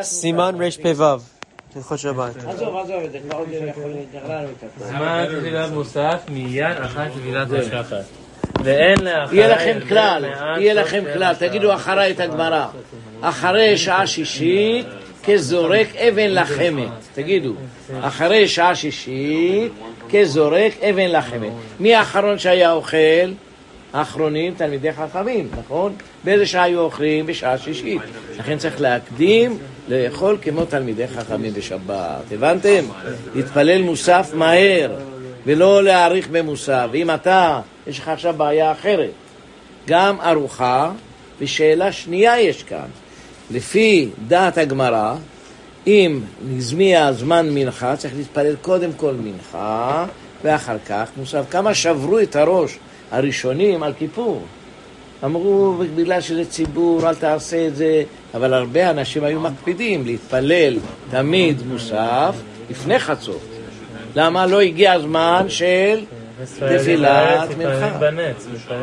סימן רפ"ו, הלכות שבת. עזוב, עזוב את זה, כבר עוד יכול לגרלנו את הכל. זמן טבילת מוסף מיד אחר טבילת השחר. ואין לאחרי... יהיה לכם כלל, יהיה סוף לכם כלל. תגידו אחריי את הגמרא. אחרי שעה שישית, כזורק אבן לחמת. תגידו, אחרי שעה שישית, כזורק אבן לחמת. מי האחרון שהיה אוכל? האחרונים תלמידי חכמים, נכון? באיזה שעה היו אוכלים? בשעה שישית. לכן צריך להקדים לאכול כמו תלמידי חכמים בשבת. הבנתם? להתפלל מוסף מהר, ולא להאריך במוסף. ואם אתה, יש לך עכשיו בעיה אחרת, גם ארוחה, ושאלה שנייה יש כאן. לפי דעת הגמרא, אם הזמיע זמן מנחה, צריך להתפלל קודם כל מנחה, ואחר כך מוסף. כמה שברו את הראש הראשונים על כיפור. אמרו, בגלל שזה ציבור, אל תעשה את זה, אבל הרבה אנשים היו מקפידים להתפלל תמיד מוסף לפני חצות. למה? לא הגיע הזמן של תפילת מנחה.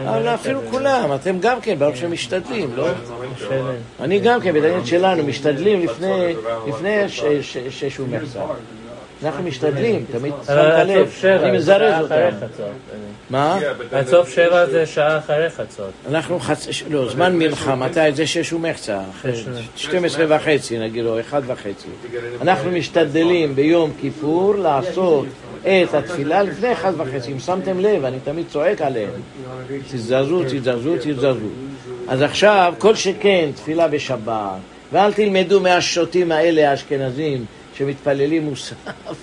אבל. אפילו כולם, אתם גם כן, ברוך שמשתדלים, לא? משלם. אני גם כן, בדנית שלנו, משתדלים לפני, שש ומחצה. אנחנו משתדלים, תמיד שמת לב, אני מזרז אותם. מה? עד סוף שבע זה שעה אחרי חצות. אנחנו חצ... לא, זמן מנחה, מתי? זה שש ומחצה, אחרי 12 וחצי נגיד, או אחד וחצי. אנחנו משתדלים ביום כיפור לעשות את התפילה לפני אחד וחצי. אם שמתם לב, אני תמיד צועק עליהם. תזדרזו, תזדרזו, תזדרזו. אז עכשיו, כל שכן תפילה בשבת, ואל תלמדו מהשוטים האלה, האשכנזים, שמתפללים מוסף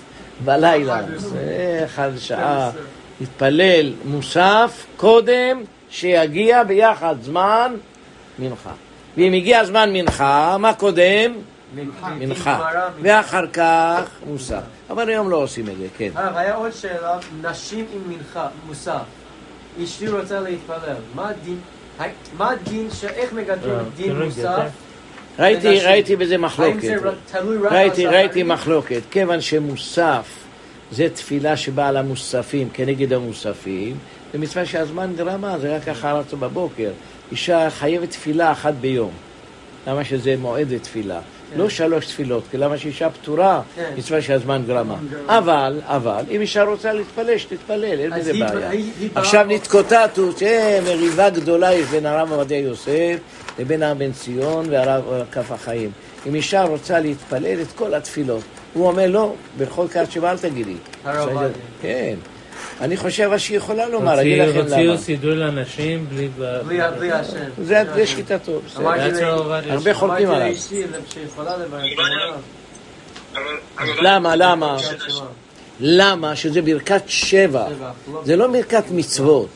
בלילה. זה אחד שעה. להתפלל מוסף קודם שיגיע ביחד זמן מנחה. ואם הגיע זמן מנחה, מה קודם? מנחה. ואחר כך מוסף. אבל היום לא עושים את זה, כן. הרב, היה עוד שאלה, נשים עם מנחה, מוסף. אשתי רוצה להתפלל, מה הדין, מה הדין, ש- איך מגדרים אה, דין מוסף? ראיתי? ראיתי בזה מחלוקת. ראיתי, ראיתי? מחלוקת. כיוון שמוסף זה תפילה שבאה על המוספים כנגד המוספים, זה מצווה שהזמן גרמה, זה רק אחר הצ- בבוקר. אישה חייבת תפילה אחת ביום. למה שזה מועד לתפילה? לא שלוש תפילות, כי למה שאישה פטורה, כן. מצווה שהזמן גרמה. אבל, אבל, אם אישה רוצה להתפלל, שתתפלל, אין בזה בעיה. היא- היא באה- עכשיו נתקוטטוס, אה, מריבה גדולה יש בין הרב עובדיה יוסף לבין הרב בן ציון והרב אה, כף החיים. אם אישה רוצה להתפלל את כל התפילות, הוא אומר לא, בכל קראת שבא אל תגידי. הרב עובדיה. כן. אני חושב שהיא יכולה לומר, אגיד לכם הוציאו למה. סידור לנשים בלי... בלי השם. זה שיטתו. הרבה חולקים אמרתי עליו. הגמרא. למה, למה? למה? שזה ברכת שבח. שבח, לא- זה לא ברכת מצוות.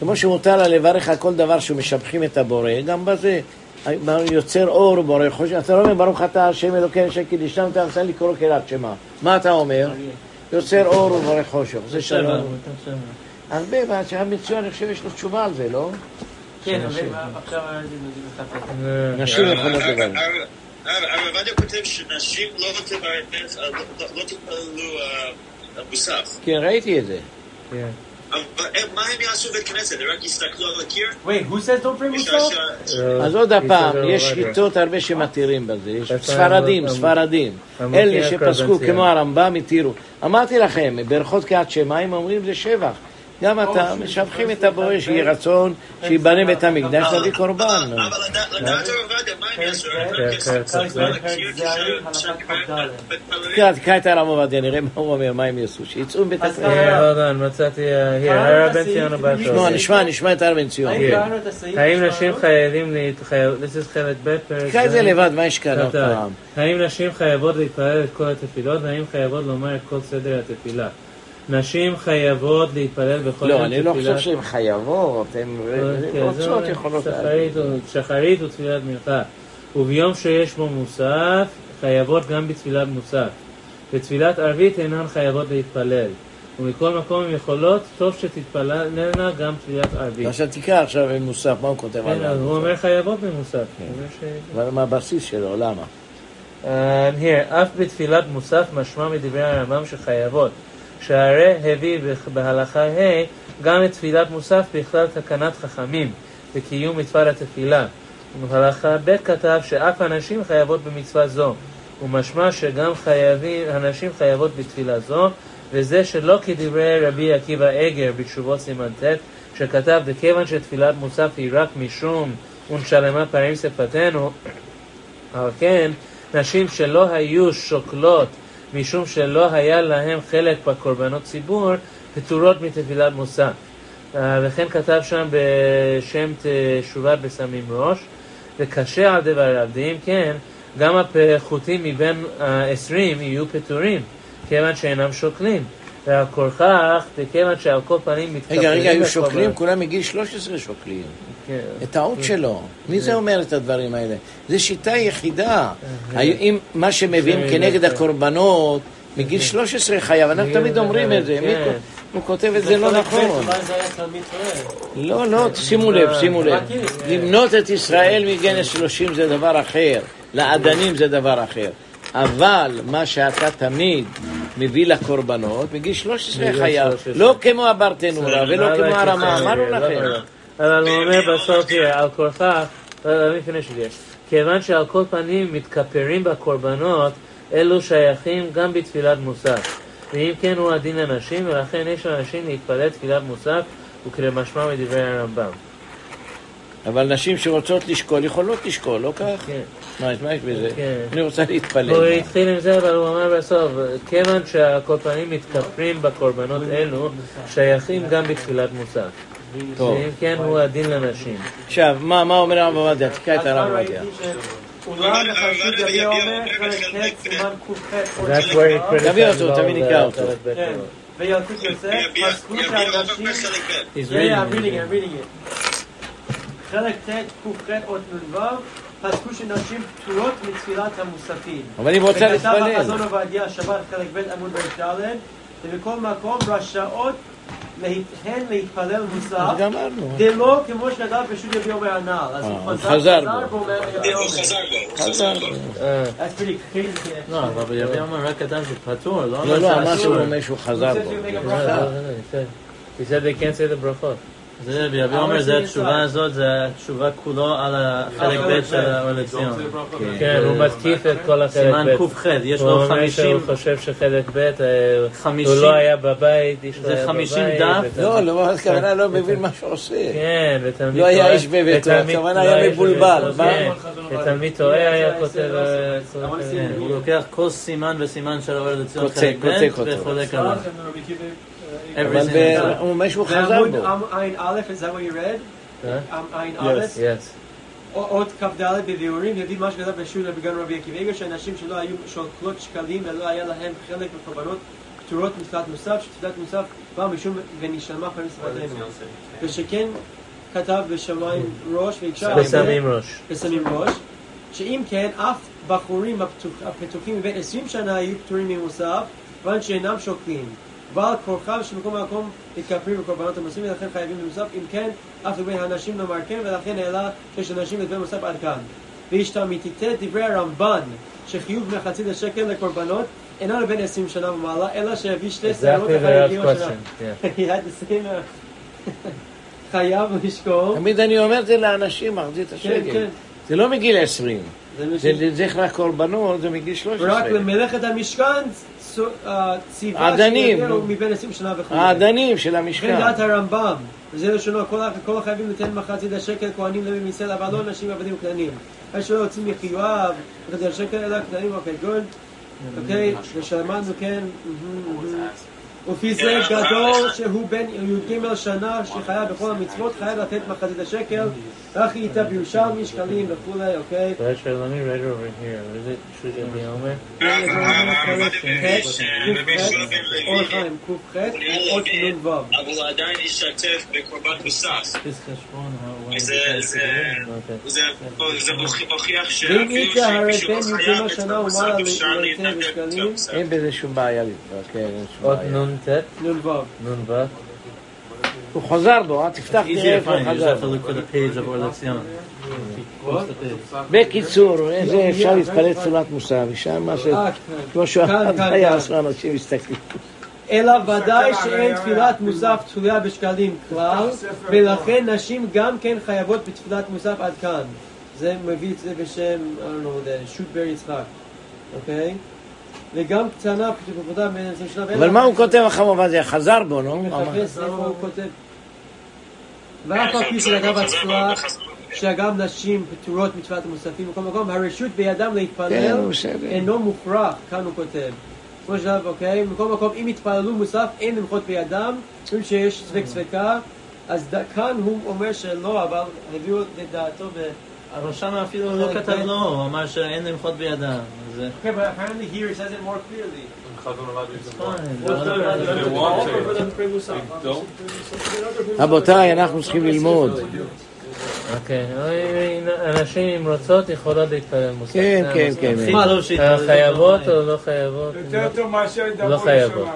כמו שמותר לה לברך על כל דבר שמשבחים את הבורא, גם בזה. יוצר אור ובורא חושך. אתה לא אומר ברוך אתה השם אלוקינו אשר קידישנו אתה עשה לי קרוא קריאת שמע. מה אתה אומר? יוצר אור ובורא חושך. זה שלום. הרבה, והשם מצוין, אני חושב שיש לו תשובה על זה, לא? כן, אבל עכשיו אני מחפש. אה, נשים יכולות לברך. הרב הרב עובדיה כותב שנשים לא לא- לא- לא תתפללו אה, מוסף. כן, ראיתי את זה. כן. אה, מה הם יעשו בבית כנסת? הם רק יסתכלו על הקיר? Wait, who says don't bring אז עוד הפעם. יש שיטות הרבה שמתירים בזה, יש ספרדים, ספרדים, אלה שפסקו. כמו הרמב"ם התירו. אמרתי לכם, ברכות קריאת שמע, הם אומרים זה שבח. גם אתה, משבחים את הבורא, שיהי רצון, שיבנה בית המקדש, להביא קורבן. אבל לדעת הרב עובדיה, מה הם יעשו? כן, כן, כן. תקרא, תקרא את הרב עובדיה, נראה מה הוא אומר, מה הם יעשו, שיצאו מבית. אה, on, מצאתי... אה, הרב בן ציון הבא נשמע, טוב. נשמע, נשמע את הרב בן ציון. האם כן. נשים חייבים להתחייב... תקרא את זה. לבד, מה יש כאן עוד קטן. פעם? האם נשים חייבות להתפלל את כל התפילות, והאם חייבות לומר את כל סדר התפילה? נשים חייבות להתפלל בכל לא, יום אני לא תפילה. חושב שהן חייבות, הן אוקיי, רוצות, יכולות שחרית ותפילת מנחה. וביום שיש בו מוסף, חייבות גם בתפילת מוסף. בתפילת ערבית אינן חייבות להתפלל. ומכל מקום הן יכולות, טוב שתתפללנה גם תפילת ערבית. עכשיו תקרא עכשיו עם מוסף, מה הוא כותב כן, עליו? אז הוא אומר חייבות במוסף. ש- אבל מה הבסיס שלו, למה? Here, אף בתפילת מוסף משמע מדברי הרמב"ם שחייבות, שהרי הביא בהלכה ה' גם את תפילת מוסף בכלל תקנת חכמים, בקיום מצוות התפילה. הלכה ב' כתב שאף הנשים חייבות במצווה זו, ומשמע שגם חייבים, הנשים חייבות בתפילה זו, וזה שלא כדברי רבי עקיבא אגר בתשובות סימן ט', שכתב, וכיוון שתפילת מוסף היא רק משום ונשלמה פעמים שפתנו, על כן, נשים שלא היו שוקלות משום שלא היה להם חלק בקורבנות ציבור, פטורות מתפילת מוסף. אה, וכן כתב שם בשם תשובת בסמים ראש, וקשה על דבריו, ואם כן, גם הפחותים מבין העשרים יהיו פטורים, כיוון שאינם שוקלים. ועל כורכך, כיוון שעל כל פנים מתכוונים... רגע, רגע, היו שוקלים? כולם מגיל 13 שוקלים. כן. את האות שלו. מי זה אומר את הדברים האלה? זו שיטה יחידה. אם מה שמביאים כן, כנגד כן. הקורבנות, מגיל 13 חייב, אנחנו תמיד אומרים את זה. כן. הוא כותב את זה לא נכון. לא, לא, שימו לב, שימו לב. למנות את ישראל מגן 30 זה דבר אחר, לאדנים זה דבר אחר. אבל מה שאתה תמיד מביא לקורבנות, מגיל 13 מגיל חייב, 13. לא כמו הברטנורה ולא לא, כמו הרמה, לא, אמרנו לכם. אבל הוא אומר בסוף, תראה, על finish it here. כיוון שעל כל פנים מתכפרים בקורבנות, אלו שייכים גם בתפילת מוסף. ואם כן הוא הדין לנשים, ולכן יש לאנשים להתפלל תפילת מוסף, וכלמשמע מדברי הרמב"ם. אבל נשים שרוצות לשקול, יכולות לשקול, לא כך? כן. מה יש מה יש בזה? כן. אני רוצה הוא להתפלל. התחיל עם זה, אבל הוא אמר בסוף, כיוון פנים מתכפרים בקורבנות אלו, שייכים גם בתפילת מוסף. טוב. ואם כן הוא הדין לנשים. עכשיו, מה מה אומר הרב עובדיה? תקרא את הרב עובדיה. ראיתי שאולם בחסיד יביע אומר, חלק ט' סימן ק"ח עוד That's where he שבע. תביא אותו, תביא נקרא אותו. כן, פסקו שהנשים... He's Yeah, yeah, I'm reading I'm reading it. חלק ט' ק"ח אות נ"ו, פסקו שנשים פטורות מתפילת המוספים. אבל אם רוצה וכתב להתפלל. החזון עובדיה שבת חלק ב' עמוד ב' ובכל מקום רשאות הן להתפלל מוסף, אז גמרנו. דלא כמו שכתב פשוט יביא אומר הנ"ל. אז אה, הוא הוא חזר חזר חזר בו. חזר בו, הוא חזר בו. אה. לא, אבל ביבי אומר רק אדם שפטור, לא לא, לא, שאסור. שהוא אומר שהוא חזר He said בו. you make a לא, bracha. לא, לא, he said- He said they can't say the brachot. זה ביבי אבל אומר, זה זה. התשובה הזאת, זה התשובה כולו על החלק ב' של האור לציון. כן, הוא מתקיף את כל החלק סימן ב'. ק"ח, יש הוא לו אומר 50, שהוא חושב שחלק ב', אה, הוא 50, לא היה בבית, איש לא זה היה 50 בבית. דף. ותלמיד- לא, לא, הכוונה לא מבין מה שהוא עושה. כן, ותלמיד לא היה איש בביתו, הכוונה לא היה איש מבולבל. כן, ותלמיד טועה היה כותב... אה, כן, הוא לוקח כל סימן וסימן של האור לציון חלק ב'. וחולק עליו. אבל Every ב- single הוא אומר שהוא חזר בעמוד בו. עם עין א', is that what you read? אה? עם עין א', Yes. Yes. אות כ"ד בביאורים, יביא מה שכתב בשול בגן רבי עקיבא איגר, שאנשים שלא היו שוקלות שקלים ולא היה להם חלק בקורבנות פטורות מתפילת מוסף, שתפילת מוסף באה משום ונשלמה פעמים שפתנו. ושכן כתב בשמיים ראש והקשה ושמים ראש. ושמים ראש, שאם כן אף בחורים הפתוח- הפתוחים מבין 20 שנה היו פטורים ממוסף, כיוון שאינם שוקלים. בעל כורחם שמקום למקום מתכפרים בקורבנות המוספים ולכן חייבים במוסף, אם כן, אף לגבי הנשים לומר כן, ולכן העלה שיש אנשים לדבר מוסף עד כאן. והשתמיתיתי דברי הרמב"ן, שחיוב מחצית השקל לקורבנות, אינו לבין 20 שנה ומעלה, אלא שיביא שתי שערות Exactly אחר the יגיעו השנה. question. Yeah. He had the same, uh, חייב לשקול. תמיד אני אומר את זה לאנשים, מחזיר את כן, השקל. כן. זה לא מגיל 20. זה זה לזכר הקורבנות, זה מגיל 13. רק למלאכת המשכן אה, ציווה נו. מבין 20 שנה וכו'. האדנים של המשכן. דעת הרמב"ם, וזה לשונו, כל החייבים ליתן מחצית השקל כהנים לוי מישראל, אבל לא נשים עבדים וקטנים. אחרי שלא יוצאים מחיואב, מחצית השקל אלא קטנים, אוקיי, גוד. אוקיי, ושלמדנו כן. ולפי זה גדול שהוא בן י"ג שנה שחייב בכל המצוות, חייב לתת מחצית השקל, כך איתה בירושלמי, שקלים וכולי, אוקיי. אבל הוא עדיין ישתתף בקורבן מוסף. זה- זה- Okay. זה זה מוכיח שאפילו שמישהו לא י"ג חייב אפשר. אין בזה שום בעיה להתווכח, אות בעיה. נ"ט, נ"ו. נ"ו. הוא חזר בו, אה, תפתח תראה איפה חזר. בקיצור, איזה אפשר להתפלל תפילת מוסר, ושם מה ש... אה, כמו שהוא היה. עשו אנשים מסתכלים. אלא ודאי שאין תפילת מוסף תלויה בשקלים כלל, ולכן נשים גם כן חייבות בתפילת מוסף עד כאן. זה מביא את זה בשם, I don't know, the שו"ת באר יצחק, אוקיי? וגם קטנה, פשוטה בין 20 שנה. ואין אבל מה הוא כותב אחר עובדיה? חזר בו, נו? מחפש איפה הוא כותב. ואף על פי שלגב עצלה, שגם נשים פטורות מצוות המוספים בכל מקום, הרשות בידם כן, להתפלל בסדר. אינו מוכרח, כאן הוא כותב. כמו שלב, אוקיי, בכל מקום, אם יתפללו מוסף, אין למחות בידם, אומרים שיש ספק ספקה, אז כאן הוא אומר שלא, אבל הביאו לדעתו ב... אבל שם אפילו לא כתב לא, הוא אמר שאין למחות בידם. אז זה Okay, but apparently here it says it more clearly. fine. רבותיי, אנחנו צריכים ללמוד. אוקיי, אנשים עם רוצות יכולות להתפלל מוסף. כן, כן, המוסף. כן. הכי טוב שיתפלל. חייבות או לא חייבות? יותר טוב מאשר לא חייבות.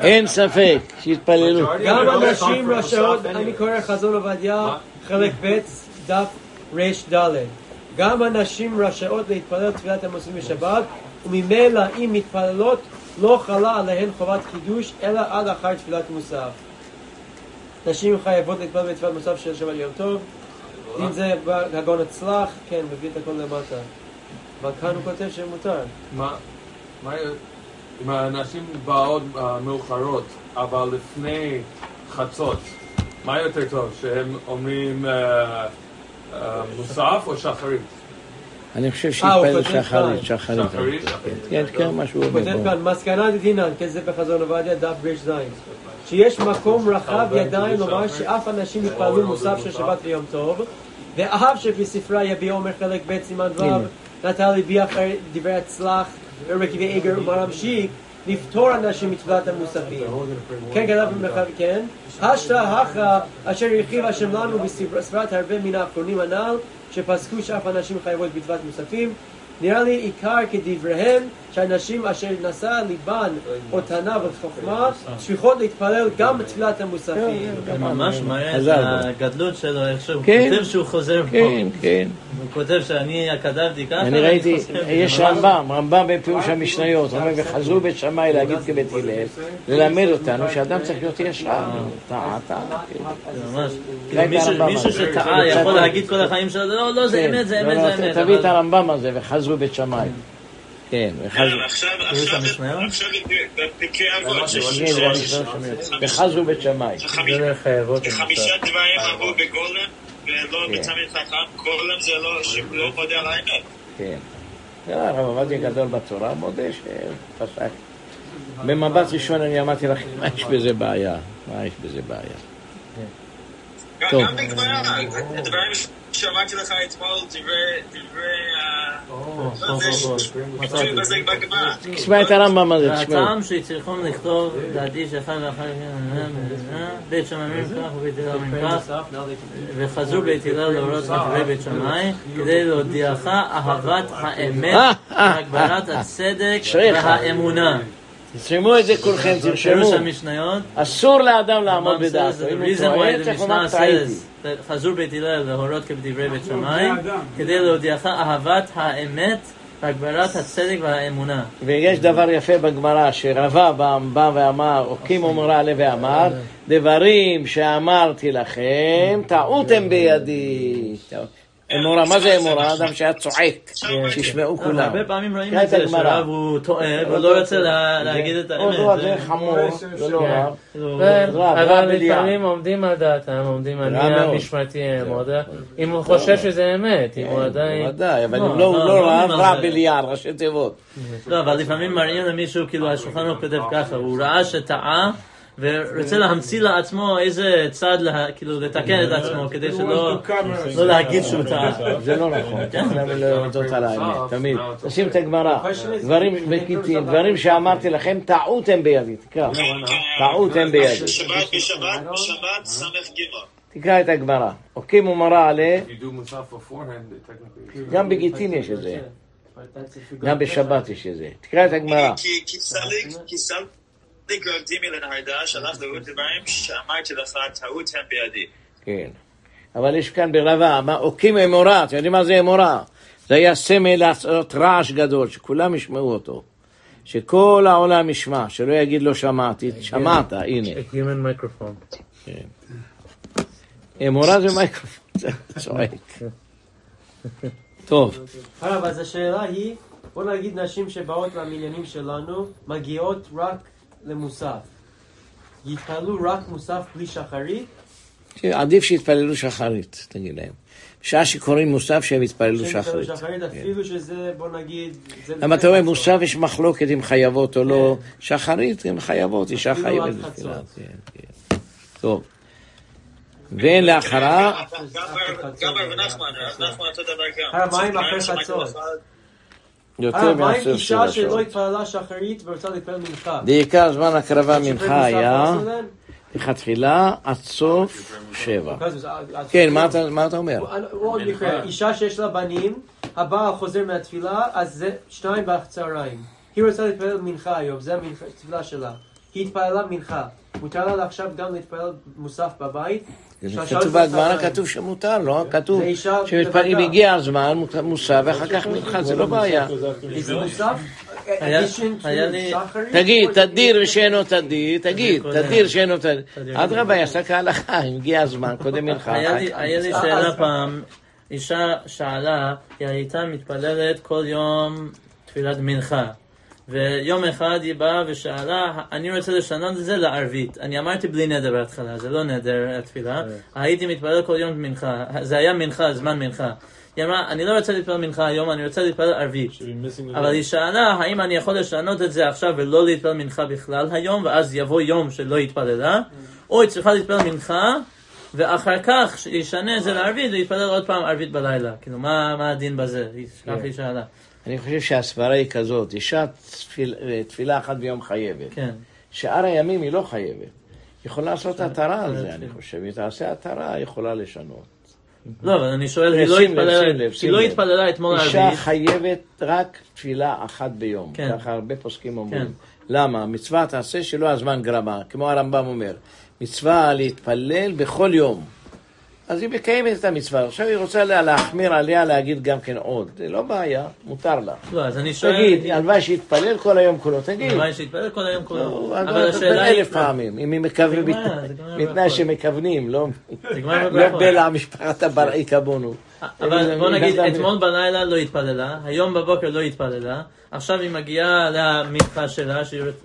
אין ספק, שיתפללו. גם הנשים רשאות, אני קורא חזון עובדיה, חלק ב', דף רד. גם הנשים רשאות להתפלל תפילת המוסלמים בשבת, וממילא אם מתפללות, לא חלה עליהן חובת חידוש, אלא עד אחר תפילת מוסף. נשים חייבות להתפלל בתפילת מוסף של שבת יום טוב, אם זה הגון הצלח, כן, מביא את הכל למטה. אבל כאן הוא כותב שמותר. מה, מה, אם הנשים באות אה, מאוחרות, אבל לפני חצות, מה יותר טוב, שהם אומרים אה, אה, מוסף או שחרית? אני חושב אה, שיתפלל כותב שחרית. שחרית. כן, כן, מה שהוא הוא כותב אומר. כאן, מסקנה דתינן, כזה בחזון עובדיה, דף רז, שיש מקום רחב ידיים לומר שאף אנשים יתפללו מוסף של שבת ויום טוב, ואף שבספרה יביע אומר חלק ב' סימן ו', הנה. נטלי בי אחר דברי הצלח, רכיבי עגר ומרמשיק, לפטור אנשים מתפילת המוספים. כן, כתב במרחב, כן. השתא הכא אשר הרחיב השם לנו בספרת הרבה מן האחרונים הנ"ל, שפסקו שאף אנשים חייבות בתפילת מוספים. נראה לי עיקר כדבריהם שהנשים אשר נשא ליבן או תנה וחוכמה צריכות להתפלל גם בתפילת המוספים. זה ממש מראה את. הגדלות שלו, איך שהוא כן. כותב שהוא חוזר פה. כן, כן. הוא כותב שאני כתבתי ככה, אני ראיתי. יש רמב"ם, רמב"ם בפירוש המשניות, אומר וחזרו בית שמאי להגיד כבית הלל, ללמד אותנו שאדם צריך להיות ישר, טעה, טעה. כן. זה ממש, מישהו- הרמב"ם מישהו הזה. שטעה כן. יכול להגיד כל החיים שלו, לא, לא, זה כן. אמת, זה לא, אמת, לא, זה אמת. תביא את הרמב"ם הזה וחזרו בית שמאי. כן, וחזרו. כן, לא שומע. וחזרו בית שמאי. חמישה. דברים אמרו בגולם, ולא כן. בתלמיד חכם, גולם זה לא, שלא מודה על האמת. כן. הרב עובדיה גדול בתורה, מודה שפסק. במבט ראשון אני אמרתי לכם, מה יש בזה בעיה? מה יש בזה בעיה? גם טוב. שאמרתי לך אתמול, דברי, אה, לא. תשמע את הרמב"ם הזה, תשמעו. והטעם שצריכים לכתוב, להדיש אחד ואחר בית שמאים כך ובית הלל כך, וחזרו בית הלל להורות לדברי בית שמאי, כדי להודיעך אהבת האמת אה, אה, אה, הצדק. והאמונה. תרשמו את זה כולכם, תרשמו. אסור לאדם לעמוד הרמב"ם says בדעתו. אם הוא טועה, צריך לומר טעיתי. says that חזרו בית הלל להורות כבדברי בית שמאי, כדי להודיעך אהבת האמת והגברת הצדק והאמונה. ויש דבר יפה בגמרא, שרבה בא ואמר, אוקים אומרה עלה ואמר, דברים שאמרתי לכם, טעותם בידי. אמורה, מה זה אמורה? אדם שהיה צועק, שישמעו כולם. הרבה פעמים רואים את זה. שרב הוא טועה, והוא לא רוצה לה- להגיד את האמת. רב זה- חמור, זה לא כן. רב. כן, אבל. לפעמים עומדים על דעתם, עומדים על מי. המשמעתי יעמוד, אם הוא חושב שזה אמת, אם הוא עדיין... ודאי, אבל לא, אם לא, הוא לא, לא לא רב, רב. בליעל, ראשי תיבות. לא, אבל לפעמים מראים למישהו, כאילו, השולחן הוא כותב ככה, הוא ראה שטעה, ורוצה להמציא לעצמו איזה צד, כאילו, לתקן את עצמו, כדי שלא לא להגיד שהוא טעה. זה לא נכון, למה לא להודות על האמת, תמיד. תשים את הגמרא, דברים וקיטים, דברים שאמרתי לכם, טעות הם בידי, תקרא, טעות הם בידי. שבת בשבת, בשבת סמך ג'. תקרא את הגמרא. beforehand, it technically... גם בגיטין יש את זה, גם בשבת יש את זה. תקרא את הגמרא. כי כי סליק, כי סליק רקדים לנהרדה, שלח דוד דברים שאמרתי לך, טעות הם בידי. כן. אבל יש כאן ברבה, מה- אוקים אמורה, אתם יודעים מה זה אמורה? זה היה סמל לעשות רעש גדול, שכולם ישמעו אותו. שכל העולם ישמע, שלא יגיד לא שמעתי, שמעת, הנה. Microphone. אמורה זה מייקרופון, זה צועק. טוב, הרב, אז השאלה היא, בוא נגיד נשים שבאות למניינים שלנו, מגיעות רק למוסף. יתפללו רק מוסף בלי שחרית? עדיף שיתפללו שחרית, תגיד להם. בשעה שקוראים מוסף שהם יתפללו שהם שחרית. יתפללו שחרית, אפילו שזה, בוא נגיד... למה אתה רואה. מוסף יש מחלוקת אם חייבות או לא. שחרית הן חייבות, אישה חייבת. כן, כן. טוב. ואין לאחרה, גם גם רב נחמן, רב נחמן אותו דבר גם. הרב, מה עם אחרי חצות? יותר אישה שבע שלא שעות. התפללה שחרית ורוצה להתפלל מנחה? בעיקר זמן הקרבה מנחה היה, לא לכתחילה עד סוף שבע. אז- כן, מה אתה- אומר? הוא עוד מקרה, אישה שיש לה בנים, הבעל חוזר מהתפילה, אז זה שתיים בצהריים. היא רוצה להתפלל מנחה היום, זה המנחה- התפילה שלה. היא התפללה מנחה. מותר לה עכשיו גם להתפלל מוסף בבית? כתוב בגמרא. כתוב שמותר, לא? כתוב לבדה. הגיע הזמן, מוסף, ואחר כך מנחה, זה לא בעיה. תגיד, תדיר ושאינו תדיר, תגיד. תדיר שאינו תדיר. אדרבה, יעשה כהלכה, אם הגיע הזמן, קודם מנחה. היה לי- שאלה פעם, אישה שאלה, היא הייתה מתפללת כל יום תפילת מנחה. ויום אחד היא באה ושאלה, אני רוצה לשנות את זה לערבית. אני אמרתי בלי נדר בהתחלה, זה לא נדר התפילה. הייתי מתפלל כל יום מנחה, זה היה מנחה, זמן מנחה. היא אמרה, אני לא רוצה להתפלל מנחה היום, אני רוצה להתפלל ערבית. אבל היא שאלה, האם אני יכול לשנות את זה עכשיו ולא להתפלל מנחה בכלל היום, ואז יבוא יום שלא התפללה, או היא צריכה להתפלל מנחה, ואחר כך שישנה את זה לערבית, להתפלל עוד פעם ערבית בלילה. כאילו, מה, מה הדין בזה? כך היא שאלה. אני חושב שהסברה היא כזאת, אישה תפיל- תפילה אחת ביום חייבת. כן. שאר הימים היא לא חייבת. יכולה לעשות התרה על זה, אני חושב. אם תעשה התרה, היא יכולה לשנות. לא, אבל אני שואל, היא לא התפללה, היא לא. התפללה אתמול אישה ערבית. חייבת רק תפילה אחת ביום. כן. ככה הרבה פוסקים אומרים. כן. למה? מצווה תעשה שלא הזמן גרמה, כמו הרמב"ם אומר. מצווה להתפלל בכל יום. אז היא מקיימת את המצווה. עכשיו היא רוצה לה- להחמיר עליה להגיד גם כן עוד. זה לא בעיה, מותר לה. לא, אז אני שואל... תגיד, הלוואי שיתפלל כל היום כולו, תגיד. הלוואי שיתפלל כל היום כולו. לא, אבל השאלה היא... אלף פעמים, אם היא בתנאי ברכות. שמכוונים, לא זה גמרא לא בברכות. בלע משפחת הברעי כמונו. אבל בוא נגיד, אתמול בלילה לא התפללה, היום בבוקר לא התפללה, עכשיו היא מגיעה למנחה שלה,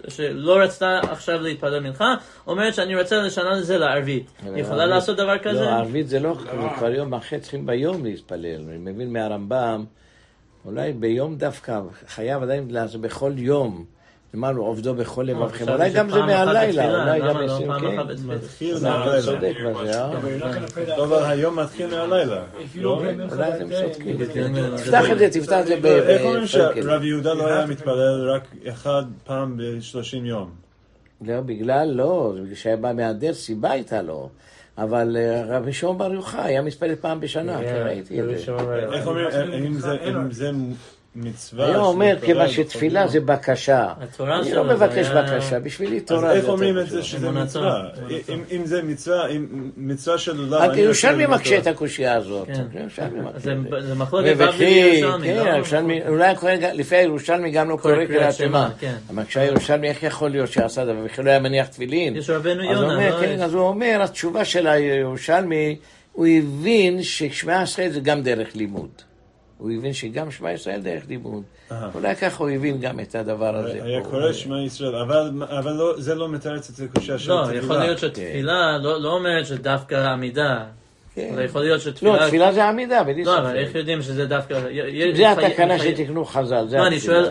שלא רצתה עכשיו להתפלל מנחה, אומרת שאני רוצה לשנות את זה לערבית. היא יכולה לעשות דבר כזה? לא, ערבית זה לא, זה כבר יום אחרי צריכים ביום להתפלל. אני מבין מהרמב"ם, אולי ביום דווקא, חייב עדיין לעשות בכל יום. אמרנו, עובדו בכל לבבכם. עכשיו אולי יש גם זה מהלילה, אולי למה גם לא פעם כן. אחת בתפילה? מתחיל אתה מהלילה. צודק בזה, אה? לא, אבל היום מתחיל מהלילה. לא? אולי אתם צודקים. כן, תפתח את זה, תפתח את זה איך אומרים. שרב יהודה לא היה מתפלל רק אחד פעם ב-30 יום? לא, בגלל לא, זה בגלל שהיה בא מהדר, סיבה הייתה לו. אבל אה, רבי שמעון בר יוחאי היה מתפלל פעם בשנה, כן, ראיתי את זה. איך אומרים, זה- אם זה מצווה... היה אומר, כיוון שתפילה. זה בקשה. אני לא מבקש בקשה, בשבילי אז תורה. איך זה אומרים את זה. שזה מצווה? אם- זה מצווה, אם מצווה של לולב... רק אני ירושלמי רוצה מקשה את הקושייה הזאת. כן. ירושלמי מקשה זה מחלוקת בבלי ירושלמי, כן, לא? הירושלמי, אולי לפי הירושלמי גם לא קורא קריאת שמע. כן. אבל כשהירושלמי, איך יכול להיות שעשה דבר, וכי לא היה מניח תפילין? יש רבנו אז יונה, אומר, לא? כן, יש- אז הוא אומר, התשובה של הירושלמי, הוא הבין ששמע ישראל זה גם דרך לימוד. הוא הבין שגם שמע ישראל דרך. אהה. אולי ככה הוא הבין גם את הדבר הזה. היה. קורא שמע ישראל, אבל אבל לא- זה לא מתרץ את הקושייה של לא, תפילה. יכול להיות שתפילה לא לא אומרת שדווקא עמידה. כן. אבל יכול להיות שתפילה... לא, תפילה זה עמידה, בלי לא, אבל ספק. איך יודעים שזה דווקא... זה התקנה שתקנו חז"ל, זה לא, אני. שואל,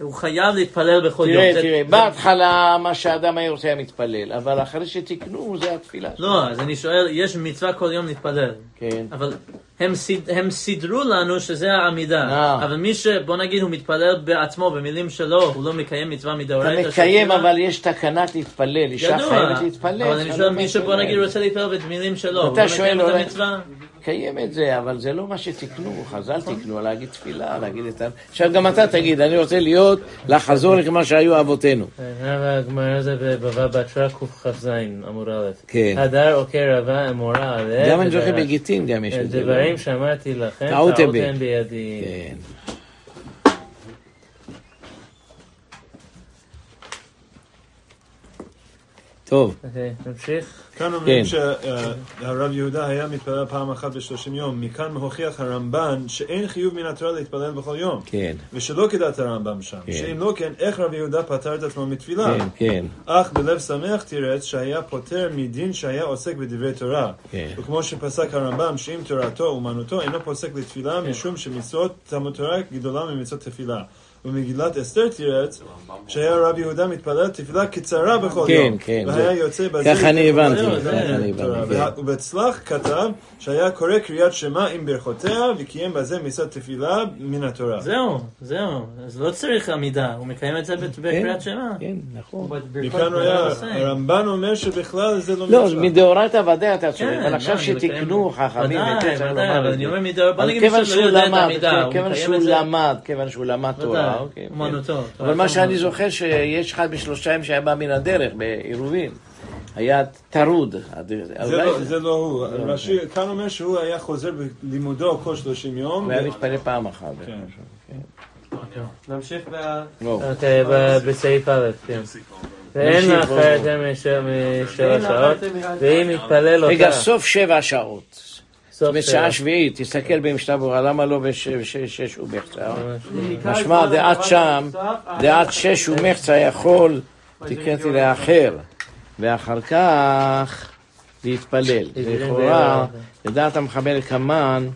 הוא חייב להתפלל בכל יום. תראה, תראה, בהתחלה מה שהאדם היה רוצה היה מתפלל, אבל אחרי שתיקנו זה התפילה. לא, אז אני שואל, יש מצווה כל יום להתפלל. כן. אבל הם, סיד, הם סידרו לנו שזה העמידה. אה. אבל מי ש... בוא נגיד, הוא מתפלל בעצמו, במילים שלו, הוא לא מקיים מצווה אתה מדאורייתא. של מקיים, תפילה. אבל יש תקנת להתפלל, אישה חייבת להתפלל. אבל אני אתה שואל, לא מי שבוא. נגיד רוצה להתפלל במילים שלו, הוא אתה לא מקיים את המצווה? קיים את זה, אבל זה לא מה שתיקנו, חז"ל תיקנו, להגיד תפילה, להגיד את ה... עכשיו גם אתה תגיד, אני רוצה להיות, לחזור לכמה שהיו אבותינו. הגמרא זה בבבא בתרא קכ"ז עמוד א'. כן. הדר עוקר רבה אמורה עליה. גם אני זוכר. בגיטין גם יש את זה. לא? דברים שאמרתי לכם, טעות טעות בי. אין בידי. כן. טוב, אוקיי, נמשיך. כאן אומרים כן. שהרב יהודה היה מתפלל פעם אחת בשלושים יום, מכאן מוכיח הרמב"ן שאין חיוב מן התורה להתפלל בכל יום. כן, ושלא כדעת הרמב"ם שם. כן. שאם לא כן, איך רב יהודה פטר את עצמו מתפילה? כן, כן. אך בלב שמח תירץ שהיה פוטר מדין שהיה עוסק בדברי תורה. כן. וכמו שפסק הרמב"ם שאם תורתו אומנותו אינו פוסק לתפילה משום שמצוות תלמוד תורה גדולה ממצוות תפילה. ומגילת אסתר תירץ שהיה רב יהודה מתפלל תפילה קצרה בכל כן, יום. כן, והיה זה- יוצא בזה. ככה אני הבנתי, בתורה. ככה אני הבנתי, וה- כן. ובצלח כתב שהיה קורא קריאת שמע עם ברכותיה וקיים בזה מצוות תפילה מן התורה. זהו, זהו. אז לא צריך עמידה, הוא מקיים את זה ב- בקריאת שמע. כן, נכון. מכאן הוא היה. הרמב"ן אומר שבכלל זה לא לא, נחשב. מדאורייתא ודאי אתה צודק, כן, אבל עכשיו לא, שתיקנו חכמים, ודאי, כן, ודאי, אבל אני. אומר מדאורייתא, בוא נגיד שהוא לא יודע את למד, כן, כיוון שהוא. למד, כיוון שהוא למד תורה, אוקיי. כן. אומנותו. אבל מה שאני זוכר שיש אחד משלושתם שהיה בא מן הדרך בעירובין, היה טרוד. זה לא- זה לא הוא, רש"י כאן אומר שהוא היה חוזר בלימודו כל 30 יום. והיה ו- מתפלל פעם אחת. כן. נמשיך ב... לא. אוקיי, ב- בסעיף א', כן. ואין נמשיך, לאחר יותר משבע שעות, ואם יתפלל אותה, רגע, סוף שבע שעות. זאת סוף אומרת, שבע. שעה שביעית, תסתכל במשתה ברורה, למה לא בשש ומחצה? משמע, דעת שם, דעת שש ומחצה יכול, תקראתי לאחר, ואחר כך להתפלל. לכאורה, לדעת המחבל קמן,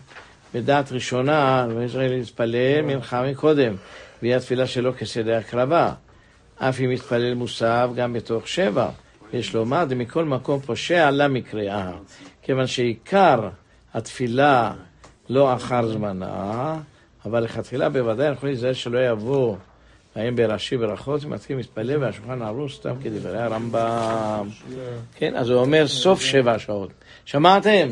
בדעת ראשונה, וישראל להתפלל מנחה מקודם, והיא התפילה שלו כסדר הקרבה. אף אם יתפלל מוסף גם בתוך שבע. יש לומר, דמכל מקום פושע לה מקריאה. כיוון שעיקר התפילה לא אחר זמנה, אבל לכתחילה בוודאי אנחנו יכולים להיזהר שלא יבוא האם ברש"י ברכות, מתחיל להתפלל והשולחן ערוץ סתם כדברי הרמב"ם. כן, אז הוא אומר סוף שבע שעות. שמעתם?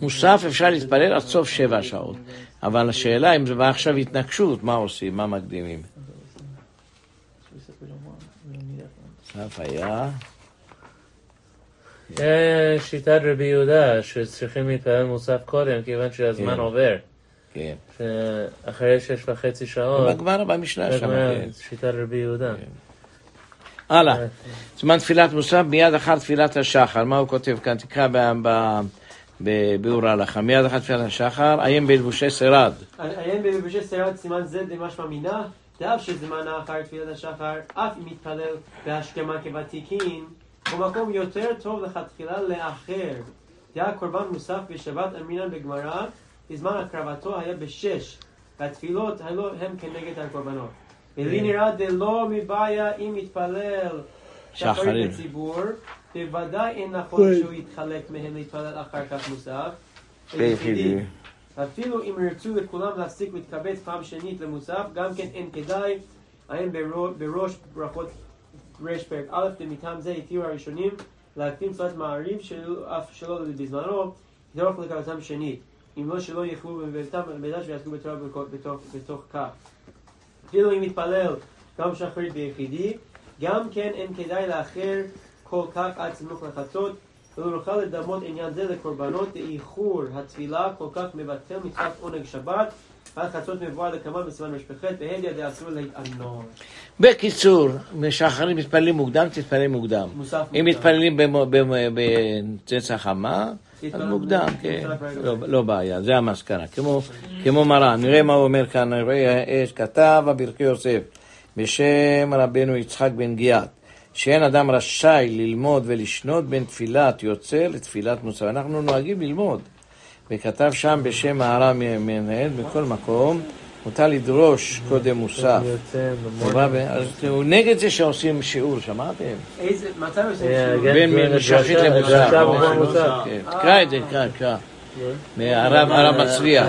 מוסף אפשר להתפלל עד סוף שבע שעות. אבל השאלה אם זה בא עכשיו התנגשות, מה עושים? מה מקדימים? מוסף היה... יש שיטת רבי יהודה, שצריכים להתפלל מוסף קודם, כיוון שהזמן כן. עובר. כן. שאחרי שש וחצי שעות, בגמרא במשנה שם, כן. שיטת רבי יהודה. הלאה. זמן תפילת מוסף מיד אחר תפילת השחר. מה הוא כותב כאן? תקרא ב- ב- בביאור ההלכה. מיד אחר תפילת השחר, עיין בלבושי שרד. עיין בלבושי סיירת סימן זה דמשמע מינה, דאף שזמן האחר תפילת השחר, אף אם יתפלל בהשכמה כוותיקין, הוא מקום יותר טוב לכתחילה לאחר. דעה קורבן מוסף בשבת אמינן בגמרא, בזמן הקרבתו היה בשש, והתפילות הלא הם כנגד הקורבנות. ולי נראה דלא מבעיה אם יתפלל שחרית. בציבור, בוודאי אין נכון שהוא יתחלק מהם להתפלל אחר כך מוסף. ביחידי. אפילו אם ירצו לכולם להפסיק להתקבץ פעם שנית למוסף, גם כן אין כדאי. ברו- בראש ברכות רש פרק א', ומטעם זה התירו הראשונים להקדים צלת מעריב אף שלא בזמנו, כדרך לקראתם שנית. אם לא שלא יאכלו בביתם בביתם ויעסקו בתורה בתוך- כך. אפילו אם יתפלל גם שחרית ביחידי, גם כן אין כדאי לאחר כל כך עד סמוך לחצות, ולא נוכל לדמות עניין זה לקורבנות דאיחור התפילה כל כך מבטל מצוות עונג שבת, ועד חצות מבואר לקמן בסימן משפחת, בהדיא דאסור להתענות. בקיצור, משחררים מתפללים מוקדם, תתפלל מוקדם. אם. מתפללים בצאצא חמה, אז מוקדם, כן. לא-. לא בעיה, זה המסקנה. כמו- מרן, נראה מה הוא אומר כאן, כתב הברכי יוסף, בשם רבנו יצחק בן גיאת, שאין אדם רשאי ללמוד ולשנות בין תפילת יוצא לתפילת מוסף. אנחנו נוהגים ללמוד. וכתב שם בשם מהר"ם מנהל, בכל מקום, מותר לדרוש קודם מוסף. הוא נגד זה שעושים שיעור, שמעתם? מתי עושים שיעור? בין משחית למוסף. תקרא את זה, תקרא, תקרא. מהרב הרב מצליח.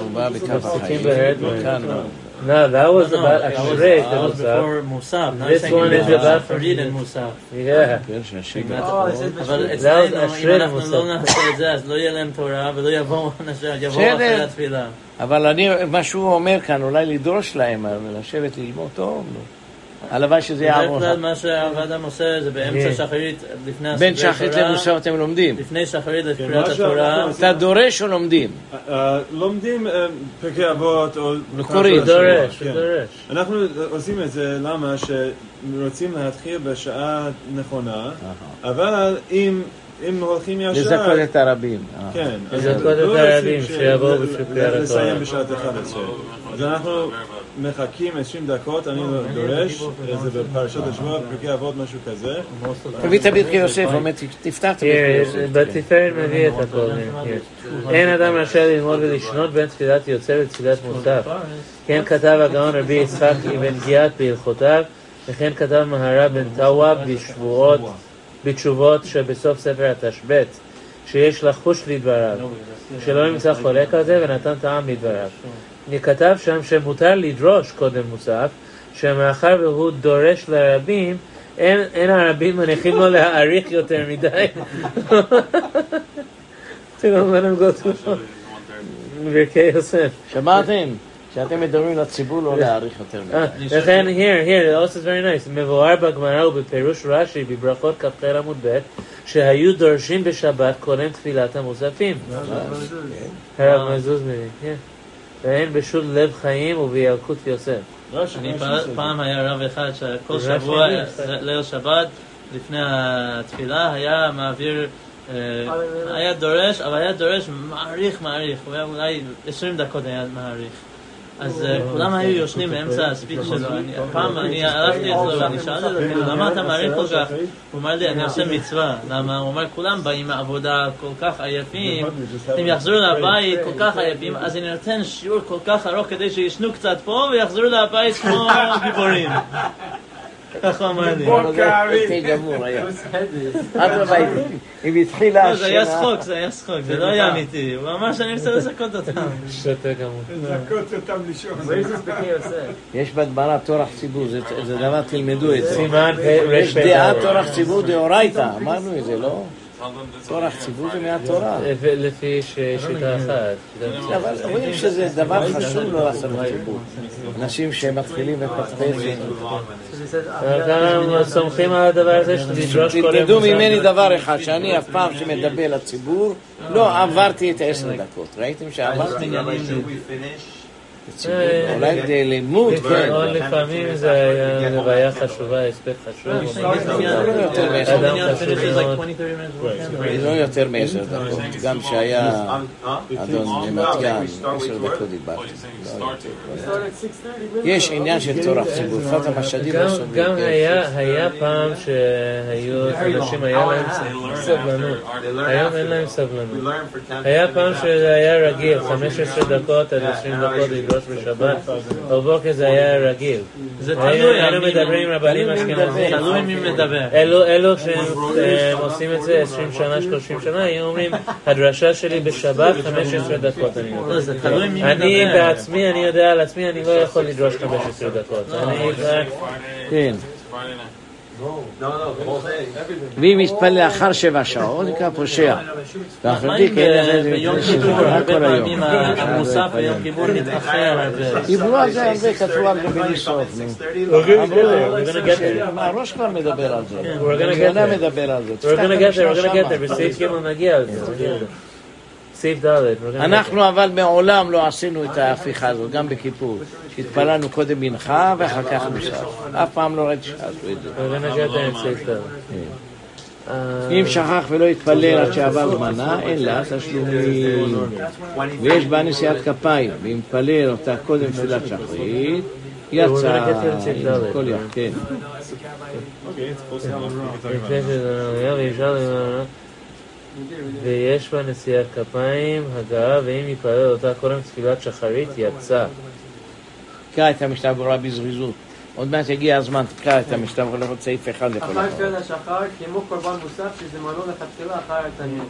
הוא בא בקו החיים. No, that was No, about that was- Ashrei that was Musaf. before Musaf. Now This one is Musaf about- read and Musaf. Yeah. אבל אצלנו, אם אנחנו. לא נעשה את זה, אז לא יהיה להם תורה ולא יבואו אנשים, יבואו. אחרי התפילה. אבל אני, מה שהוא אומר כאן, אולי לדרוש להם, לשבת ללמוד טוב, נו. הלוואי שזה בדרך יעבור. כלל מה שהאדם עושה זה באמצע. שחרית, לפני בין הספרי שחרית תורה, למוסף אתם לומדים. לפני שחרית כן, לקריאת התורה, אתה דורש או לומדים? אה, לומדים אה, פרקי אבות או... השבוע, דורש, כן. דורש. אנחנו עושים את זה למה שרוצים להתחיל בשעה נכונה, אבל אם אם הולכים ישר... לזכות את הרבים. אה. כן. לזכות לא את רוצים הרבים שיבואו בשביל לסיים. בשעת 11. אז אנחנו מחכים 20 דקות, אני לא דורש, זה בפרשת השבוע, פרקי אבות, משהו כזה. תביא את הברכי יוסף, אומר, תפתח את הברכי יוסף. בתפארת מביא את הכל. אין אדם רשאי ללמוד ולשנות בין תפילת יוצא לתפילת מוסף. כן כתב הגאון רבי יצחק אבן גיאת בהלכותיו, וכן כתב מהר"ל בן טאווה בשבועות, בתשובות שבסוף ספר התשבט, שיש לחוש לדבריו, שלא נמצא חולק על זה ונתן טעם לדבריו. כתב שם שמותר לדרוש קודם מוסף, שמאחר והוא דורש לרבים, אין, אין הרבים מניחים לו להאריך יותר מדי. ברכי יוסף. שמעתם? שאתם מדברים לציבור לא להאריך יותר אה, מדי. לכן, here, here, also is very nice, מבואר בגמרא ובפירוש רש"י בברכות כ"ח עמוד ב', שהיו דורשים בשבת קודם תפילת המוספים. הרב מזוז מבין, כן. והן בשו"ל לב חיים ובילקוט יוסף. רש"י, אני רש"י פעם- היה רב אחד שכל רש"י שבוע. ליל שבת, לפני התפילה, היה מעביר, אה, היה דורש, אבל היה דורש מעריך מעריך, הוא היה אולי 20 דקות היה מעריך. אז אה, כולם היו יושנים באמצע הספיק שלו, פעם אני הלכתי אצלו ואני שאלתי אותו, כאילו, למה אתה מעריך כל כך? הוא אמר לי, אני עושה מצווה. למה? הוא אומר, כולם באים מעבודה כל כך עייפים, הם יחזרו לבית כל כך עייפים, אז אני נותן שיעור כל כך ארוך כדי שישנו קצת פה ויחזרו לבית כמו גיבורים. ככה אמר לי. הייתי גמור היה. אדרבה, אם התחילה לא, זה היה. צחוק, זה היה צחוק, זה לא היה אמיתי. הוא אמר שאני רוצה לזכות אותם. שותה כמובן. יש בגמרא טורח ציבור, זה- זה דבר, תלמדו את זה. סימן יש רפא. דעה טורח ציבור דאורייתא, אמרנו את זה, לא? טורח ציבור זה מהתורה. לפי שיטה אחת. אבל רואים שזה דבר חשוב לא לעשות ציבור. אנשים שמתחילים לפטפט. אנחנו סומכים על הדבר הזה שתדרוש תלמדו מוסף. ממני דבר אחד, שאני אף פעם שמדבר לציבור, לא עברתי את העשר דקות. ראיתם שעברתי? לציבור, אולי כדי לימוד, כן. או לפעמים זה היה לוויה חשובה, הספק חשוב. לא יותר מעשר אדם Minion חשוב finishes like מאוד. 20, 30 minutes beforehand. לא יותר מעשר דקות. גם שהיה אדון מתיאן, עשר דקות דיברתי. לא. יש עניין של תורח ציבור, פת המשדים לא גם- סובלים. גם. היה היה פעם שהיו אנשים, היה להם סבלנות. היום אין להם סבלנות. היה פעם שזה היה רגיל, 15 דקות עד 20 דקות לדרוש בשבת, בבוקר זה היה רגיל. זה תלוי, היינו מי- מדברים עם רבנים אשכנזים. תלוי מי מדבר. אלו, אלו שהם אה, עושים את זה 20 שנה, 30 שנה, היו אומרים, הדרשה שלי בשבת 15 דקות אני לא, יודע. מי אני. בעצמי, אני יודע על עצמי, אני לא יכול לדרוש 15 דקות. אני. כן. ואם יתפלל לאחר שבע שעות, נקרא פושע. מה ואחרתי אם כן, ב- ביום כיפור, הכל הרבה היום. פעמים המוסף ביום כיפור מתאחר הרבה. דיברו על זה הרבה, כתבו על there. מה, הראש כבר מדבר על זה. There. מדבר על זה. We're תפתח gonna את get there, we're המשנה gonna get שמה. there, בסעיף ג' נגיע לזה. סעיף ד'. אנחנו אבל מעולם לא עשינו את ההפיכה הזאת, גם בכיפור. שהתפללנו קודם מנחה ואחר כך מוסף. אף פעם לא ראיתי שעשו את זה. ד'. אה, אם שכח ולא התפלל עד שעבר זמנה, אין לה תשלומים. ויש בה נשיאת כפיים, ואם התפלל אותה קודם תפילת שחרית, יצא כל יח, כן. ויש בה נשיאת כפיים, הגעה, ואם יפלל אותה קודם תפילת שחרית, יצא. תקרא את המשנה ברורה בזריזות. עוד מעט יגיע הזמן, תקרא את המשנה ברורה, עוד סעיף אחד לכל אחר אחד. תפילת השחר, כמו קורבן מוסף שזמנו לכתחילה אחר התנין.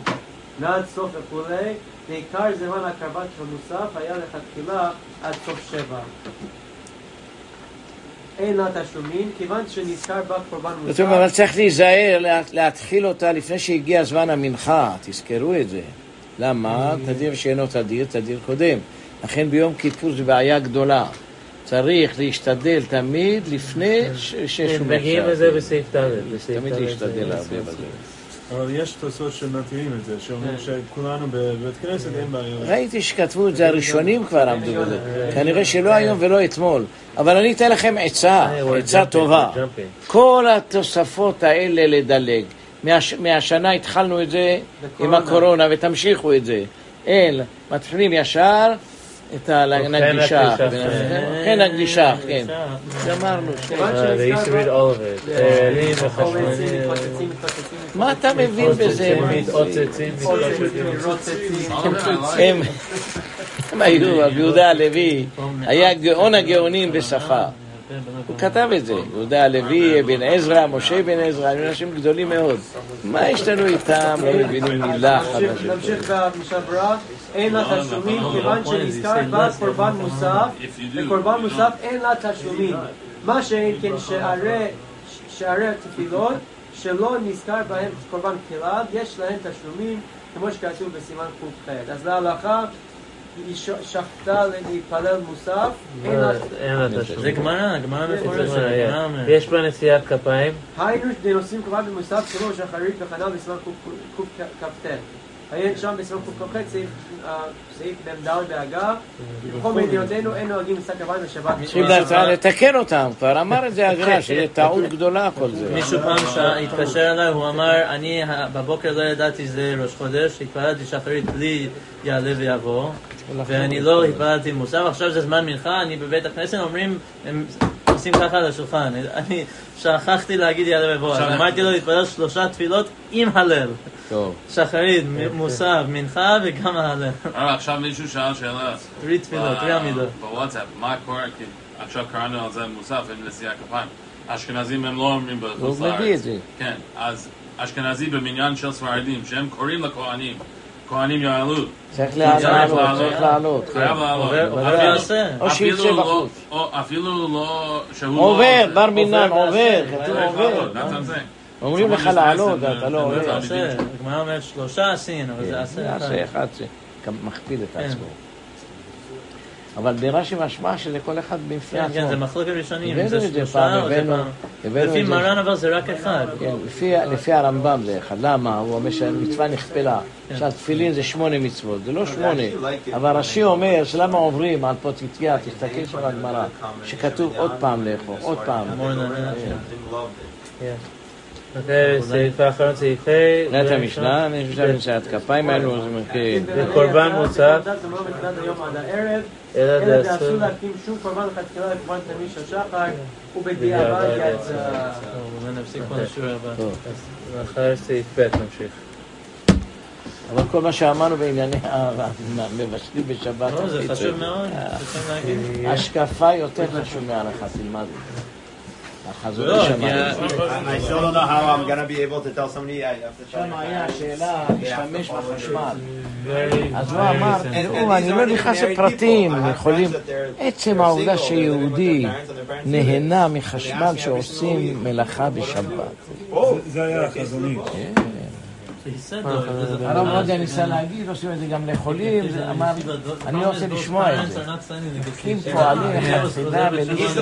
מעד סוף וכולי, ועיקר זמן הקרבת של מוסף היה לכתחילה עד סוף שבע. אין לה תשלומים, כיוון שנזכר בה קורבן זאת מוסף. אומרת, אבל צריך להיזהר, לה- להתחיל אותה לפני שהגיע זמן המנחה, תזכרו את זה. למה? תדיר שאינו תדיר, תדיר קודם. לכן ביום כיפור זו בעיה גדולה. צריך להשתדל תמיד לפני ש- ששום מגיעים עכשיו. לזה בסעיף ד'. תמיד להשתדל הרבה בזה. אבל יש תוספות שמתירים את זה, שאומרים שכולנו בבית כנסת אין בעיה. ראיתי שכתבו את זה, הראשונים כבר עמדו בזה. כנראה שלא היום ולא אתמול. אבל אני אתן לכם עצה, אה, עצה טובה. כל התוספות האלה לדלג. מהש, מהשנה התחלנו את זה עם הקורונה ותמשיכו את זה. אין, מתחילים ישר את הנגדישה. הקדישך. כן, הקדישה, כן. גמרנו. וחשמונאים. מתפוצצים, מתפוצצים. מה אתה מבין בזה? הם, הם היו, רבי יהודה הלוי היה גאון הגאונים בשפה. הוא כתב את זה, יהודה הלוי, אבן עזרא, משה בן עזרא, היו אנשים גדולים מאוד. מה יש לנו איתם? לא מבינים מילה אחת נמשיך- ברורה, אין לה תשלומים כיוון שנזכר בה קורבן מוסף, וקורבן מוסף אין לה תשלומים. מה שאין כן שערי, התפילות שלא נזכר בהם קורבן כליו, יש להם תשלומים כמו שכתוב בסימן ק"ח. אז להלכה היא שחטה להתפלל מוסף, אין לה... לה תשלום. זה גמרא, גמרא מפורשת. מה אומרת. יש בה נשיאת כפיים. היינו דנושאים קורבן במוסף כמו שחרית וכנ"ל בסימן קכ"ט. עיין שם קכ"ח סעיף אה, סעיף מ"ד באגף. בכל מדינותינו אין נוהגים בשק כפיים בשבת. צריכים לתקן אותם, כבר אמר את זה הגר"א, שזה טעות גדולה כל זה. מישהו פעם שא- התקשר אליי, הוא אמר, אני בבוקר לא ידעתי שזה ראש חודש, התפללתי שחרית בלי יעלה ויבוא, ואני לא התפללתי מוסף, עכשיו זה זמן מנחה, אני בבית הכנסת, אומרים, עושים ככה על השולחן, אני שכחתי להגיד ויבוא, אז אמרתי לו להתפלל שלושה תפילות עם הלל, טוב. שחרית, מ- מוסף, מנחה וגם ההלל, אה, עכשיו מישהו שאל שאלה. תרי תפילות, תרי עמידות. בוואטסאפ, מה קורה? כי עכשיו קראנו על זה מוסף עם נשיאה כפיים. אשכנזים הם לא אומרים בחוץ הוא לארץ. מביא את זה. כן, אז אשכנזי במניין של ספרדים, שהם קוראים לכהנים, כהנים יעלו. צריך לעלות, צריך לעלות. כן. חייב לעלות. אפילו- ועושה. או שיצא אפילו לא- בחוץ. או אפילו לא... לא עובר. בר מינן, עובר. כתוב. לעלות. אומרים לך לעלות, אתה לא עולה. עשה, הגמרא אומרת שלושה עשין, אבל זה עשה אחד. יעשה אחד שמכפיל את כן. עצמו. אבל ברש"י משמע שזה כל אחד בפני כן, כן, זה עצמו. מחלוקת ראשונים, זה את זה שלושה פעם, או זה הבאנו- פעם. לפי זה. מרן אבל זה רק אחד. כן, לפי, הרמב"ם זה אחד. למה? הוא אומר שהמצווה נכפלה. כן. עכשיו תפילין זה שמונה מצוות, זה לא שמונה. אבל רש"י אומר שלמה עוברים על פוטיטיה, תסתכל שם בגמרא, שכתוב עוד פעם לאכול, עוד פעם. That. אוקיי, סעיף האחרון, סעיף ה'. נראה את המשנה, אני חושב שנשיאת כפיים האלו, אז כן. וקורבן. זה היום עד הערב, אלא. דאסור להקים שום קורבן תחילה לקורבן תמיד של שחר, ובדיעבד יצא. אחרי סעיף ב' נמשיך. אבל כל מה שאמרנו בענייני המבשלים בשבת, לא, זה. חשוב מאוד, צריכים להגיד. השקפה יותר חשוב מהלכה, תלמד. שמיים. I still don't know how I'm gonna be able to tell somebody I have to שם היה השאלה להשתמש בחשמל. Very, אז הוא אמר, תראו, אני לא נכנס לפרטים, יכולים... עצם העובדה שיהודי נהנה מחשמל שעושים מלאכה בשבת. זה היה החזוני. בסדר, הרב עובדיה ניסה להגיד, עושים את זה גם לחולים, זה אמר, אני רוצה לשמוע את זה. אם פועלים, חסידה, He's